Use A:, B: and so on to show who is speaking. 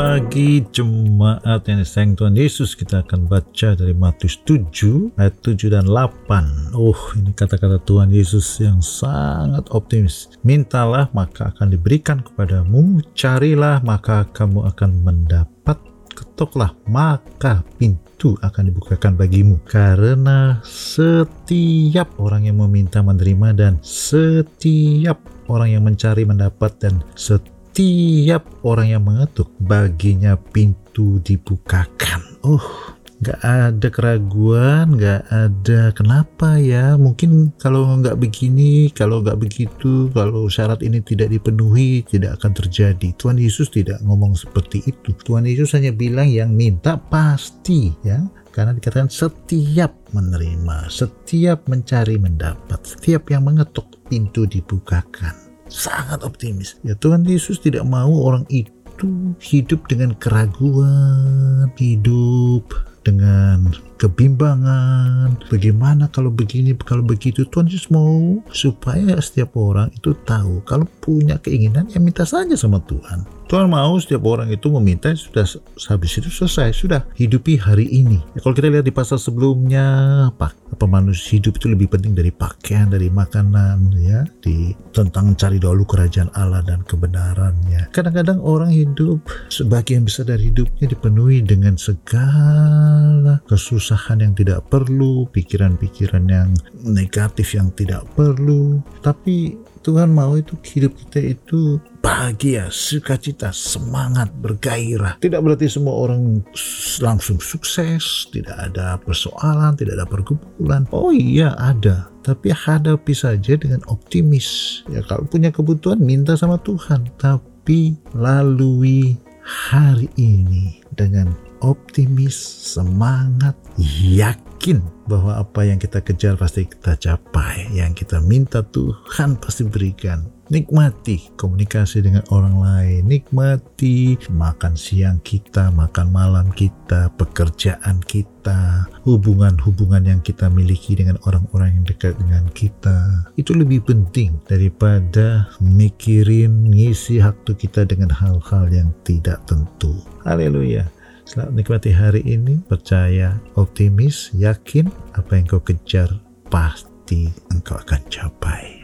A: pagi jemaat yang disayang Tuhan Yesus. Kita akan baca dari Matius 7 ayat 7 dan 8 Oh ini kata-kata Tuhan Yesus yang sangat optimis. Mintalah maka akan diberikan kepadamu. Carilah maka kamu akan mendapat. Ketoklah maka pintu akan dibukakan bagimu. Karena setiap orang yang meminta menerima dan setiap orang yang mencari mendapat dan setiap setiap orang yang mengetuk baginya pintu dibukakan. Oh, nggak ada keraguan, nggak ada kenapa ya. Mungkin kalau nggak begini, kalau nggak begitu, kalau syarat ini tidak dipenuhi, tidak akan terjadi. Tuhan Yesus tidak ngomong seperti itu. Tuhan Yesus hanya bilang yang minta pasti ya. Karena dikatakan setiap menerima, setiap mencari mendapat, setiap yang mengetuk pintu dibukakan sangat optimis. Ya Tuhan Yesus tidak mau orang itu hidup dengan keraguan, hidup dengan kebimbangan. Bagaimana kalau begini, kalau begitu. Tuhan Yesus mau supaya setiap orang itu tahu kalau punya keinginan ya minta saja sama Tuhan. Tuhan mau setiap orang itu meminta sudah habis itu selesai sudah hidupi hari ini. Ya, kalau kita lihat di pasal sebelumnya apa apa manusia hidup itu lebih penting dari pakaian dari makanan ya di tentang cari dahulu kerajaan Allah dan kebenarannya. Kadang-kadang orang hidup sebagian besar dari hidupnya dipenuhi dengan segala kesusahan yang tidak perlu, pikiran-pikiran yang negatif yang tidak perlu. Tapi Tuhan mau itu hidup kita itu bahagia, sukacita, semangat, bergairah. Tidak berarti semua orang langsung sukses, tidak ada persoalan, tidak ada pergumulan. Oh iya ada, tapi hadapi saja dengan optimis. Ya kalau punya kebutuhan minta sama Tuhan, tapi lalui hari ini dengan optimis, semangat, yakin bahwa apa yang kita kejar pasti kita capai, yang kita minta Tuhan pasti berikan. Nikmati komunikasi dengan orang lain, nikmati makan siang kita, makan malam kita, pekerjaan kita, hubungan-hubungan yang kita miliki dengan orang-orang yang dekat dengan kita. Itu lebih penting daripada mikirin ngisi waktu kita dengan hal-hal yang tidak tentu. Haleluya. Selamat menikmati hari ini, percaya, optimis, yakin apa yang kau kejar pasti engkau akan capai.